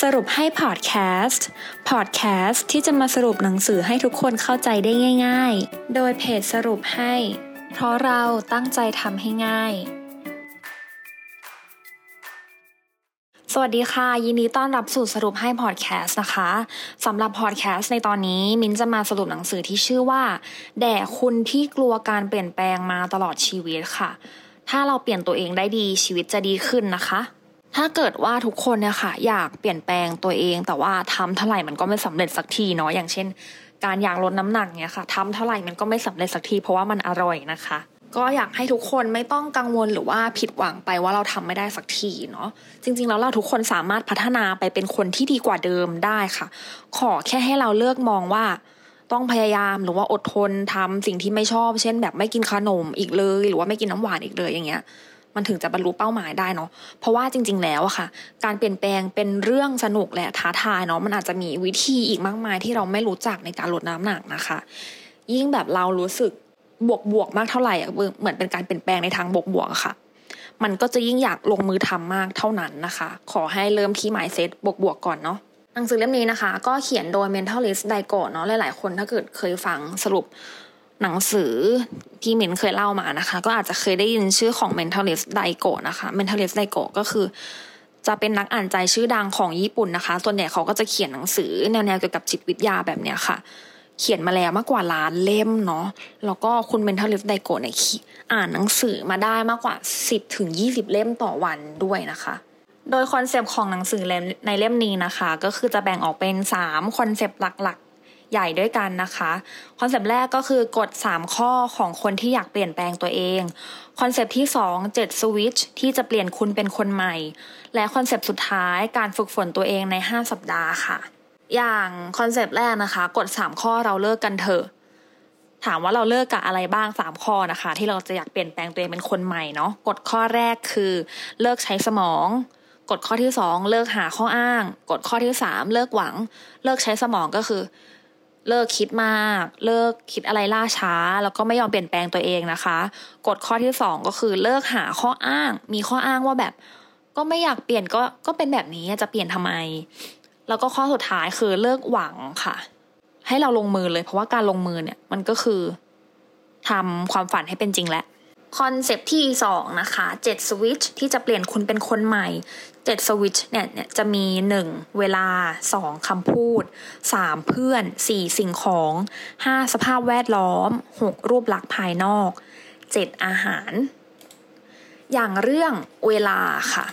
สรุปให้พอดแคสต์ พอดแคสต์ที่จะมาสรุปหนังสือให้ทุกคนเข้าใจได้ง่าย ๆ โดยเพจสรุปให้ เพราะเราตั้งใจทำให้ง่าย สวัสดีค่ะ ยินดีต้อนรับสู่สรุปให้พอดแคสต์นะคะสำหรับพอดแคสต์ในตอนนี้มิ้นจะมาสรุปหนังสือที่ชื่อว่า แด่คุณที่กลัวการเปลี่ยนแปลงมาตลอดชีวิตค่ะ ถ้าเราเปลี่ยนตัวเองได้ดีชีวิตจะดีขึ้นนะคะ ถ้าเกิดว่าทุกคนเนี่ยค่ะอยากเปลี่ยนแปลงตัวเอง แต่ว่าทำเท่าไหร่มันก็ไม่สำเร็จสักทีเนาะอย่างเช่น การอยากลดน้ำหนักเนี่ยค่ะทำเท่าไหร่มันก็ไม่สำเร็จสักทีเพราะว่ามันอร่อยนะคะ ก็อยากให้ทุกคนไม่ต้องกังวลหรือว่าผิดหวังไปว่าเราทำไม่ได้สักทีเนาะจริง ๆ แล้วเราทุกคนสามารถพัฒนาไปเป็นคนที่ดีกว่าเดิมได้ค่ะ ขอแค่ให้เราเลือกมองว่าต้องพยายามหรือว่าอดทนทำสิ่งที่ไม่ชอบ เช่น แบบไม่กินขนมอีกเลย หรือว่าไม่กินน้ำหวานอีกเลยอย่างเงี้ย มันถึงจะบรรลุเป้าหมายได้เนาะเพราะว่าจริง ๆ แล้วอะค่ะ การเปลี่ยนแปลงเป็นเรื่องสนุกและท้าทายเนาะมันอาจจะมีวิธีอีกมากมายที่เราไม่รู้จักในการลดน้ำหนักนะคะ ยิ่งแบบเรารู้สึกบวกบวกๆมากเท่าไหร่อะเหมือนเป็นการเปลี่ยนแปลงในทางบวกบวกๆอะค่ะ มันก็จะยิ่งอยากลงมือทำมากเท่านั้นนะคะ ขอให้เริ่มที่ mindset บวกบวกๆก่อนเนาะหนังสือเล่มนี้นะคะ ก็เขียนโดย mentalist ไดโกะเนาะหลายๆ คนถ้าเกิดเคยฟังสรุป หนังสือที่มินเคยเล่ามานะคะ ก็อาจจะเคยได้ยินชื่อของ mentalist ไดโกะนะคะ mentalist ไดโกะก็คือจะเป็นนักอ่านใจชื่อดังของญี่ปุ่นนะคะ ส่วนใหญ่เขาก็จะเขียนหนังสือแนวๆเกี่ยวกับจิตวิทยาแบบเนี้ยค่ะ เขียนมาแล้วมากกว่าล้านเล่มเนาะ แล้วก็คุณ mentalist ไดโกะเนี่ยอ่านหนังสือมาได้มากกว่า 10ถึง20 เล่มต่อวันด้วยนะคะ โดย concept ของหนังสือในเล่มนี้นะคะ ก็คือจะแบ่งออกเป็น 3 concept หลัก ใหญ่ด้วยกันนะคะ concept แรกก็คือกฎ 3 ข้อของคนที่อยากเปลี่ยนแปลงตัวเอง concept ที่ 2 7 สวิตช์ที่จะเปลี่ยนคุณเป็นคนใหม่ และ concept สุดท้ายการฝึกฝนตัวเองใน 5 สัปดาห์ค่ะ อย่าง concept แรกนะคะ กฎ 3 ข้อเราเลิกกันเถอะถามว่าเราเลิกกับอะไรบ้าง 3 ข้อนะคะ ที่เราจะอยากเปลี่ยนแปลงตัวเองเป็นคนใหม่เนาะกฎข้อแรกคือ เลิกใช้สมองกฎข้อที่สองเลิกหาข้ออ้างกฎข้อที่สามเลิกหวัง เลิกใช้สมองก็คือ เลิกคิดมาก เลิกคิดอะไรล่าช้า แล้วก็ไม่ยอมเปลี่ยนแปลงตัวเองนะคะ กฎข้อที่สองก็คือเลิกหาข้ออ้าง มีข้ออ้างว่าแบบ ก็ไม่อยากเปลี่ยนก็ก็เป็นแบบนี้จะเปลี่ยนทำไม แล้วก็ข้อสุดท้ายคือเลิกหวังค่ะ ให้เราลงมือเลย เพราะว่าการลงมือเนี่ย มันก็คือทำความฝันให้เป็นจริงแหละ คอนเซปที่สองนะคะเจ็ดสวิตช์ที่จะเปลี่ยนคุณเป็นคนใหม่เจ็ดสวิตช์เนี่ยเนี่ยจะมีหนึ่งเวลาสองคำพูดสามเพื่อนสี่สิ่งของห้าสภาพแวดล้อมหกรูปลักษณ์ภายนอกเจ็ดอาหาร อย่างเรื่องเวลาค่ะ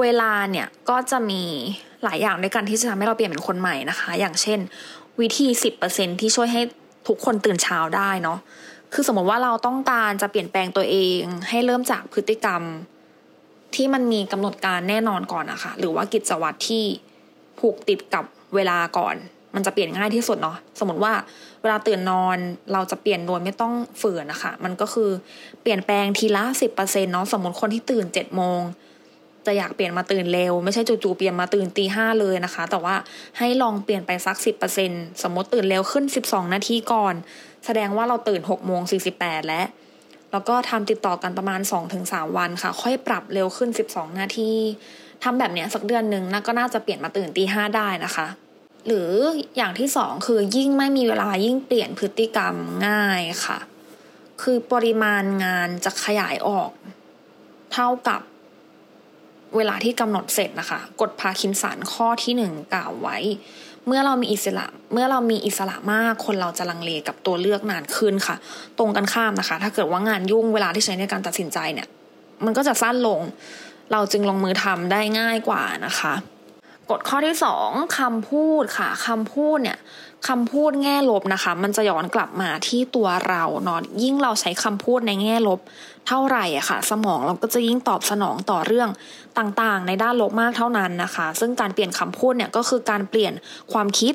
เวลาเนี่ยก็จะมีหลายอย่างด้วยกันที่จะทำให้เราเปลี่ยนเป็นคนใหม่นะคะ อย่างเช่น วิธีสิบเปอร์เซ็นที่ช่วยให้ทุกคนตื่นเช้าได้เนาะ คือสมมติว่าเราต้องการจะเปลี่ยนแปลงตัวเอง ให้เริ่มจากพฤติกรรม ที่มันมีกำหนดการแน่นอนก่อนนะคะหรือว่ากิจวัตรที่ผูกติดกับเวลาก่อน มันจะเปลี่ยนง่ายที่สุดเนาะสมมติว่าเวลาตื่นนอนเราจะเปลี่ยนโดยไม่ต้องฝืนนะคะ มันก็คือเปลี่ยนแปลงทีละสิบเปอร์เซ็นต์เนาะสมมติคนที่ตื่นเจ็ดโมงจะอยากเปลี่ยนมาตื่นเร็ว ไม่ใช่จู่ๆเปลี่ยนมาตื่นตีห้าเลยนะคะ แต่ว่าให้ลองเปลี่ยนไปสักสิบเปอร์เซ็นสมมติตื่นเร็วขึ้นสิบสองนาทีก่อน แสดงว่าเราตื่นหกโมงสี่สิบแปดแล้ว แล้วก็ทำติดต่อกันประมาณสองถึงสามวันค่ะ ค่อยปรับเร็วขึ้นสิบสองนาทีทำแบบเนี้ยสักเดือนหนึ่งน่าก็น่าจะเปลี่ยนมาตื่นตีห้าได้นะคะ หรืออย่างที่สองคือยิ่งไม่มีเวลายิ่งเปลี่ยนพฤติกรรมง่ายค่ะ คือปริมาณงานจะขยายออก เท่ากับเวลาที่กำหนดเสร็จนะคะ กฎพาคินสันข้อที่หนึ่งกล่าวไว้ เมื่อเรามีอิสระ เมื่อเรามีอิสระมาก คนเราจะลังเลกับตัวเลือกนานขึ้นค่ะ ตรงกันข้ามนะคะ ถ้าเกิดว่างานยุ่งเวลาที่ใช้ในการตัดสินใจเนี่ย มันก็จะสั้นลง เราจึงลงมือทำได้ง่ายกว่านะคะ กฎข้อที่สองคำพูดค่ะคำพูดเนี่ยคำพูดแง่ลบนะคะ มันจะย้อนกลับมาที่ตัวเราเนาะยิ่งเราใช้คำพูดในแง่ลบ เท่าไหร่อะค่ะ สมองเราก็จะยิ่งตอบสนองต่อเรื่องต่างๆ ในด้านลบมากเท่านั้นนะคะ ซึ่งการเปลี่ยนคำพูดเนี่ยก็คือการเปลี่ยนความคิด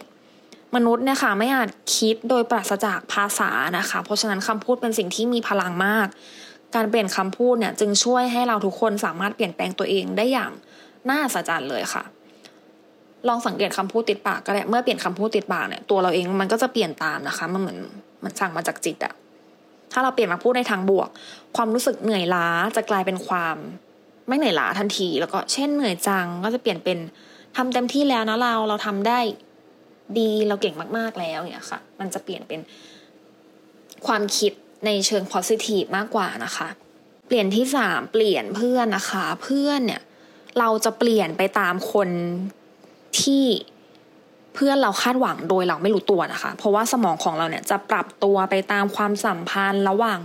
มนุษย์เนี่ยค่ะไม่อาจคิดโดยปราศจากภาษานะคะ เพราะฉะนั้นคำพูดเป็นสิ่งที่มีพลังมาก การเปลี่ยนคำพูดเนี่ยจึงช่วยให้เราทุกคนสามารถเปลี่ยนแปลงตัวเองได้อย่างน่าสะใจรย์เลยค่ะ ลองสังเกตคำพูดติดปากก็ได้เมื่อเปลี่ยนคำพูดติดปากเนี่ยตัวเราเองมันก็จะเปลี่ยนตามนะคะ มันเหมือนมันสั่งมาจากจิตอะถ้าเราเปลี่ยนมาพูดในทางบวก ความรู้สึกเหนื่อยล้าจะกลายเป็นความ ไม่เหนื่อยล้าทันที แล้วก็เช่นเหนื่อยจังก็จะเปลี่ยนเป็นทำเต็มที่แล้วนะเราเราทำได้ดีเราเก่งมาก ๆแล้วเนี่ยค่ะ มันจะเปลี่ยนเป็นความคิดในเชิง positive มากกว่านะคะ เปลี่ยนที่สามเปลี่ยนเพื่อนนะคะ เพื่อนเนี่ย เราจะเปลี่ยนไปตามคน ที่เพื่อนเราคาดหวังโดยเราไม่รู้ตัวนะคะ เพราะว่าสมองของเราเนี่ยจะปรับตัวไปตามความสัมพันธ์ระหว่าง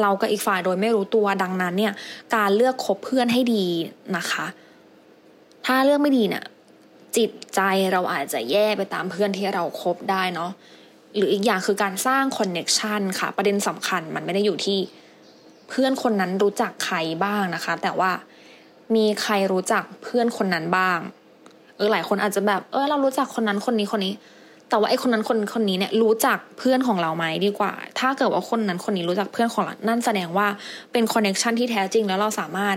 เรากับอีกฝ่ายโดยไม่รู้ตัวดังนั้นเนี่ย การเลือกคบเพื่อนให้ดีนะคะ ถ้าเลือกไม่ดีเนี่ยจิตใจเราอาจจะแย่ไปตามเพื่อนที่เราคบได้เนาะหรืออีกอย่างคือการสร้าง connection ค่ะ ประเด็นสำคัญมันไม่ได้อยู่ที่เพื่อนคนนั้นรู้จักใครบ้างนะคะ แต่ว่ามีใครรู้จักเพื่อนคนนั้นบ้าง เออหลายคนอาจจะแบบเออเรารู้จักคนนั้นคนนี้คนนี้ แต่ว่าไอ้คนนั้นคนคนนี้เนี่ยรู้จักเพื่อนของเราไหมดีกว่า ถ้าเกิดว่าคนนั้นคนนี้รู้จักเพื่อนของเรา นั่นแสดงว่าเป็น connection ที่แท้จริงแล้วเราสามารถ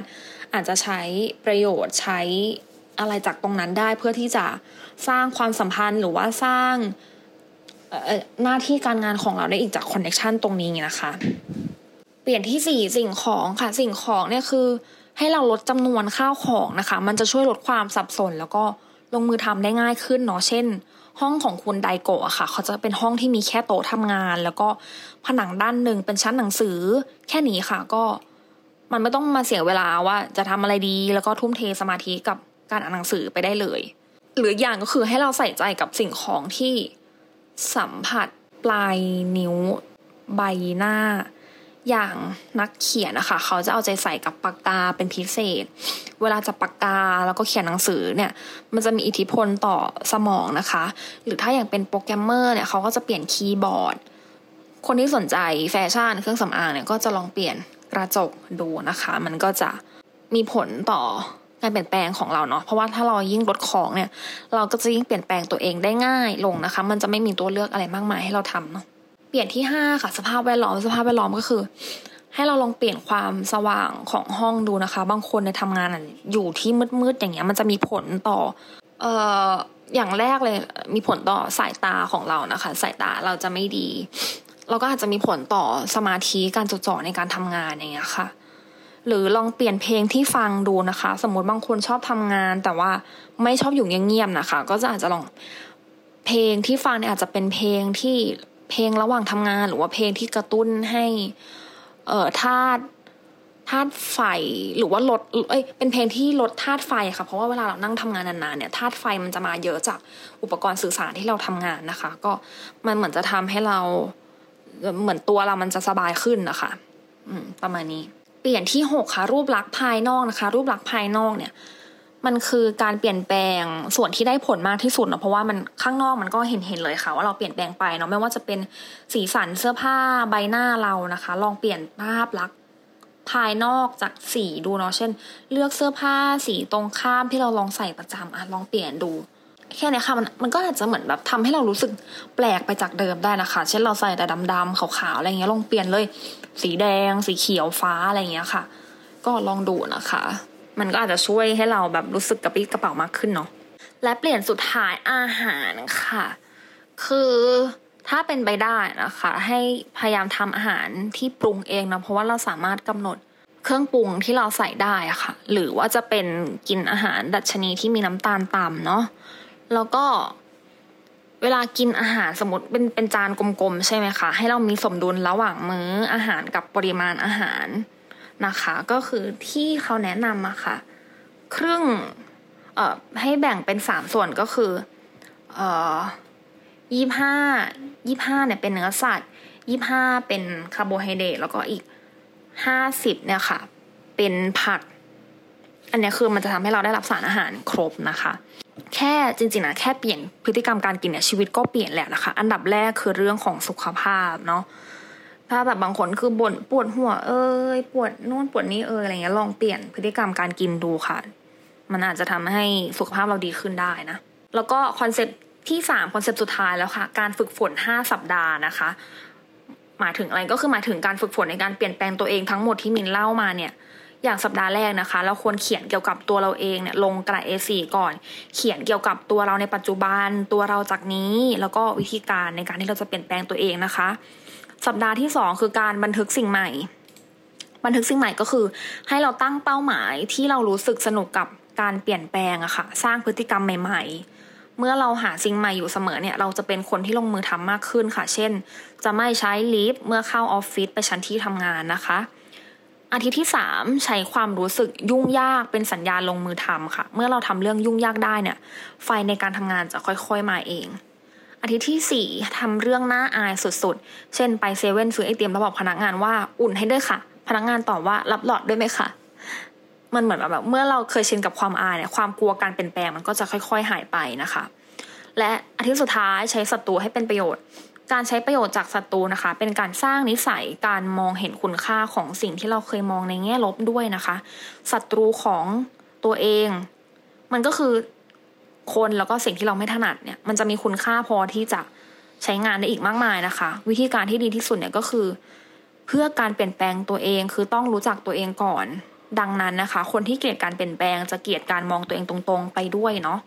อาจจะใช้ประโยชน์ใช้อะไรจากตรงนั้นได้เพื่อที่จะสร้างความสัมพันธ์หรือว่าสร้างหน้าที่การงานของเราได้อีกจาก connection ตรงนี้นะคะ เปลี่ยนที่สี่สิ่งของค่ะสิ่งของเนี่ยคือให้เราลดจำนวนข้าวของนะคะ มันจะช่วยลดความสับสนแล้วก็ ลงมือทำได้ง่ายขึ้นเนาะเช่น ห้องของคุณไดโกะค่ะ เขาจะเป็นห้องที่มีแค่โต๊ะทำงาน แล้วก็ผนังด้านหนึ่งเป็นชั้นหนังสือ แค่นี้ค่ะก็มันไม่ต้องมาเสียเวลาว่าจะทำอะไรดี แล้วก็ทุ่มเทสมาธิกับการอ่านหนังสือไปได้เลย หรืออย่างก็คือให้เราใส่ใจกับสิ่งของที่สัมผัสปลายนิ้ว ใบหน้า อย่างนักเขียนนะคะเขาจะเอาใจใส่กับปากกาเป็นพิเศษ เวลาจับปากกาแล้วก็เขียนหนังสือเนี่ย มันจะมีอิทธิพลต่อสมองนะคะ หรือถ้าอย่างเป็นโปรแกรมเมอร์เนี่ยเขาก็จะเปลี่ยนคีย์บอร์ด คนที่สนใจแฟชั่นเครื่องสำอางเนี่ยก็จะลองเปลี่ยนกระจกดูนะคะ มันก็จะมีผลต่อการเปลี่ยนแปลงของเราเนาะเพราะว่าถ้าเรายิ่งลดของเนี่ย เราก็จะยิ่งเปลี่ยนแปลงตัวเองได้ง่ายลงนะคะ มันจะไม่มีตัวเลือกอะไรมากมายให้เราทำเนาะ เปลี่ยนที่ห้าค่ะ สภาพแวดล้อมสภาพแวดล้อมก็คือ ให้เราลองเปลี่ยนความสว่างของห้องดูนะคะ บางคนในทำงานอยู่ที่มืดๆอย่างเงี้ยมันจะมีผลต่อเอ่ออย่างแรกเลยมีผลต่อสายตาของเรานะคะ สายตาเราจะไม่ดีเราก็อาจจะมีผลต่อสมาธิการจดจ่อในการทำงานอย่างเงี้ยค่ะ หรือลองเปลี่ยนเพลงที่ฟังดูนะคะ สมมติบางคนชอบทำงาน แต่ว่าไม่ชอบอยู่เงียบๆนะคะ ก็จะอาจจะลองเพลงที่ฟังเนี่ยอาจจะเป็นเพลงที่ เพลงระหว่างทำงาน หรือว่าเพลงที่กระตุ้นให้ เอ่อธาตุธาตุไฟหรือว่าลดเอ้ยเป็นเพลงที่ลดธาตุไฟค่ะ เพราะว่าเวลาเรานั่งทำงานนานๆเนี่ยธาตุไฟมันจะมาเยอะจากอุปกรณ์สื่อสารที่เราทำงานนะคะ ก็มันเหมือนจะทำให้เราเหมือนตัวเรามันจะสบายขึ้นนะคะ อืม ประมาณนี้ เปลี่ยนที่หกค่ะ รูปลักษณ์ภายนอกนะคะ รูปลักษณ์ภายนอกเนี่ย มันคือการเปลี่ยนแปลงส่วนที่ได้ผลมากที่สุดเนาะเพราะว่ามันข้างนอกมันก็เห็นเห็นเลยค่ะ ว่าเราเปลี่ยนแปลงไปเนาะไม่ว่าจะเป็นสีสันเสื้อผ้าใบหน้าเรานะคะ ลองเปลี่ยนภาพลักษณ์ภายนอกจากสีดูเนาะเช่น เลือกเสื้อผ้าสีตรงข้ามที่เราลองใส่ประจำอะลองเปลี่ยนดู แค่นี้ค่ะมันมันก็อาจจะเหมือนแบบทำให้เรารู้สึกแปลกไปจากเดิมได้นะคะ เช่นเราใส่แต่ดำๆขาวๆอะไรเงี้ยลองเปลี่ยนเลย สีแดง สีเขียวฟ้าอะไรเงี้ยค่ะ ก็ลองดูนะคะ มันก็อาจจะช่วยให้เราแบบรู้สึกกระปี้กระเป๋ามากขึ้นเนาะและเปลี่ยนสุดท้ายอาหารค่ะ คือถ้าเป็นไปได้นะคะ ให้พยายามทำอาหารที่ปรุงเองนะเพราะว่าเราสามารถกำหนดเครื่องปรุงที่เราใส่ได้อะค่ะ หรือว่าจะเป็นกินอาหารดัชนีที่มีน้ำตาลต่ำเนาะแล้วก็เวลากินอาหารสมมติเป็นเป็นจานกลมๆใช่ไหมคะ ให้เรามีสมดุลระหว่างมื้ออาหารกับปริมาณอาหาร นะคะ ก็คือที่เขาแนะนำอะค่ะ ครึ่งเอ่อให้แบ่งเป็นสามส่วนก็คือเอ่อยี่ห้ายี่ห้าเนี่ยเป็นเนื้อสัตว์ยี่ห้าเป็นคาร์โบไฮเดรตแล้วก็อีกห้าสิบเนี่ยค่ะ เป็นผัก อันนี้คือมันจะทำให้เราได้รับสารอาหารครบนะคะ แค่จริงๆนะแค่เปลี่ยนพฤติกรรมการกินเนี่ยชีวิตก็เปลี่ยนแล้วนะคะ อันดับแรกคือเรื่องของสุขภาพเนาะ ถ้าแบบบางคนคือบ่นปวดหัวเอ้ยปวดนู่นปวดนี่เอ้ยอะไรเงี้ยลองเปลี่ยนพฤติกรรมการกินดูค่ะ มันอาจจะทำให้สุขภาพเราดีขึ้นได้นะ แล้วก็ concept ที่สาม concept สุดท้ายแล้วค่ะ การฝึกฝนห้าสัปดาห์นะคะ หมายถึงอะไรก็คือหมายถึงการฝึกฝนในการเปลี่ยนแปลงตัวเองทั้งหมดที่มินเล่ามาเนี่ย อย่างสัปดาห์แรกนะคะ เราควรเขียนเกี่ยวกับตัวเราเองเนี่ยลงกระดาษ A4 ก่อน เขียนเกี่ยวกับตัวเราในปัจจุบันตัวเราจากนี้ แล้วก็วิธีการในการที่เราจะเปลี่ยนแปลงตัวเองนะคะ สัปดาห์ที่สองคือการบันทึกสิ่งใหม่ บันทึกสิ่งใหม่ก็คือ ให้เราตั้งเป้าหมายที่เรารู้สึกสนุกกับการเปลี่ยนแปลงอะค่ะ สร้างพฤติกรรมใหม่ ๆ เมื่อเราหาสิ่งใหม่อยู่เสมอเนี่ย เราจะเป็นคนที่ลงมือทำมากขึ้นค่ะ เช่น จะไม่ใช้ลิฟต์เมื่อเข้าออฟฟิศไปชั้นที่ทำงานนะคะอาทิตย์ที่ 3 ใช้ความรู้สึกยุ่งยากเป็นสัญญาณลงมือทำค่ะ เมื่อเราทำเรื่องยุ่งยากได้เนี่ย ไฟในการทำงานจะค่อยๆมาเอง อาทิตย์ที่ 4ทำเรื่องน่าอายสุดๆ เช่นไปเซเว่นซื้อไอติมแล้วบอกพนักงานว่าอุ่นให้ด้วยค่ะ พนักงานตอบว่ารับหลอดด้วยไหมคะมันเหมือนแบบเมื่อเราเคยชินกับความอายเนี่ยความกลัวการเปลี่ยนแปลงมันก็จะค่อย ๆ หายไปนะคะ และอาทิตย์สุดท้ายใช้ศัตรูให้เป็นประโยชน์ การใช้ประโยชน์จากศัตรูนะคะ เป็นการสร้างนิสัยการมองเห็นคุณค่าของสิ่งที่เราเคยมองในแง่ลบด้วยนะคะศัตรูของตัวเอง มันก็คือ คนแล้วก็สิ่งที่เราไม่ถนัดเนี่ยมันจะมีคุณค่าพอที่จะใช้งานได้อีกมากมายนะคะ วิธีการที่ดีที่สุดเนี่ยก็คือ เพื่อการเปลี่ยนแปลงตัวเองคือต้องรู้จักตัวเองก่อน ดังนั้นนะคะ คนที่เกลียดการเปลี่ยนแปลงจะเกลียดการมองตัวเองตรงๆ ไปด้วยเนาะ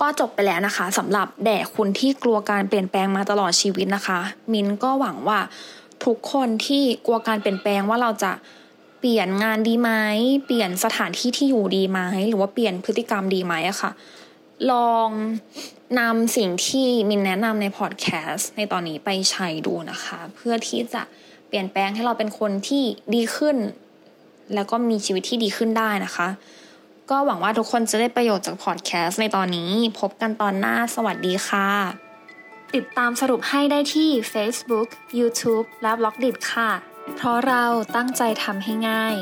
ก็จบไปแล้วนะคะสำหรับแด่คุณที่กลัวการเปลี่ยนแปลงมาตลอดชีวิตนะคะ มินก็หวังว่าทุกคนที่กลัวการเปลี่ยนแปลงว่าเราจะเปลี่ยนงานดีไหมเปลี่ยนสถานที่ที่อยู่ดีไหมหรือว่าเปลี่ยนพฤติกรรมดีไหมอะค่ะ ลองนำสิ่งที่มินแนะนำในพอดแคสต์ในตอนนี้ไปใช้ดูนะคะ เพื่อที่จะเปลี่ยนแปลงให้เราเป็นคนที่ดีขึ้น แล้วก็มีชีวิตที่ดีขึ้นได้นะคะ ก็หวังว่าทุกคนจะได้ประโยชน์จากพอดแคสต์ในตอนนี้พบกันตอนหน้าสวัสดีค่ะ ติดตามสรุปให้ได้ที่ Facebook, YouTube และ b ล็อกดิค่ะ เพราะเราตั้งใจทำให้ง่าย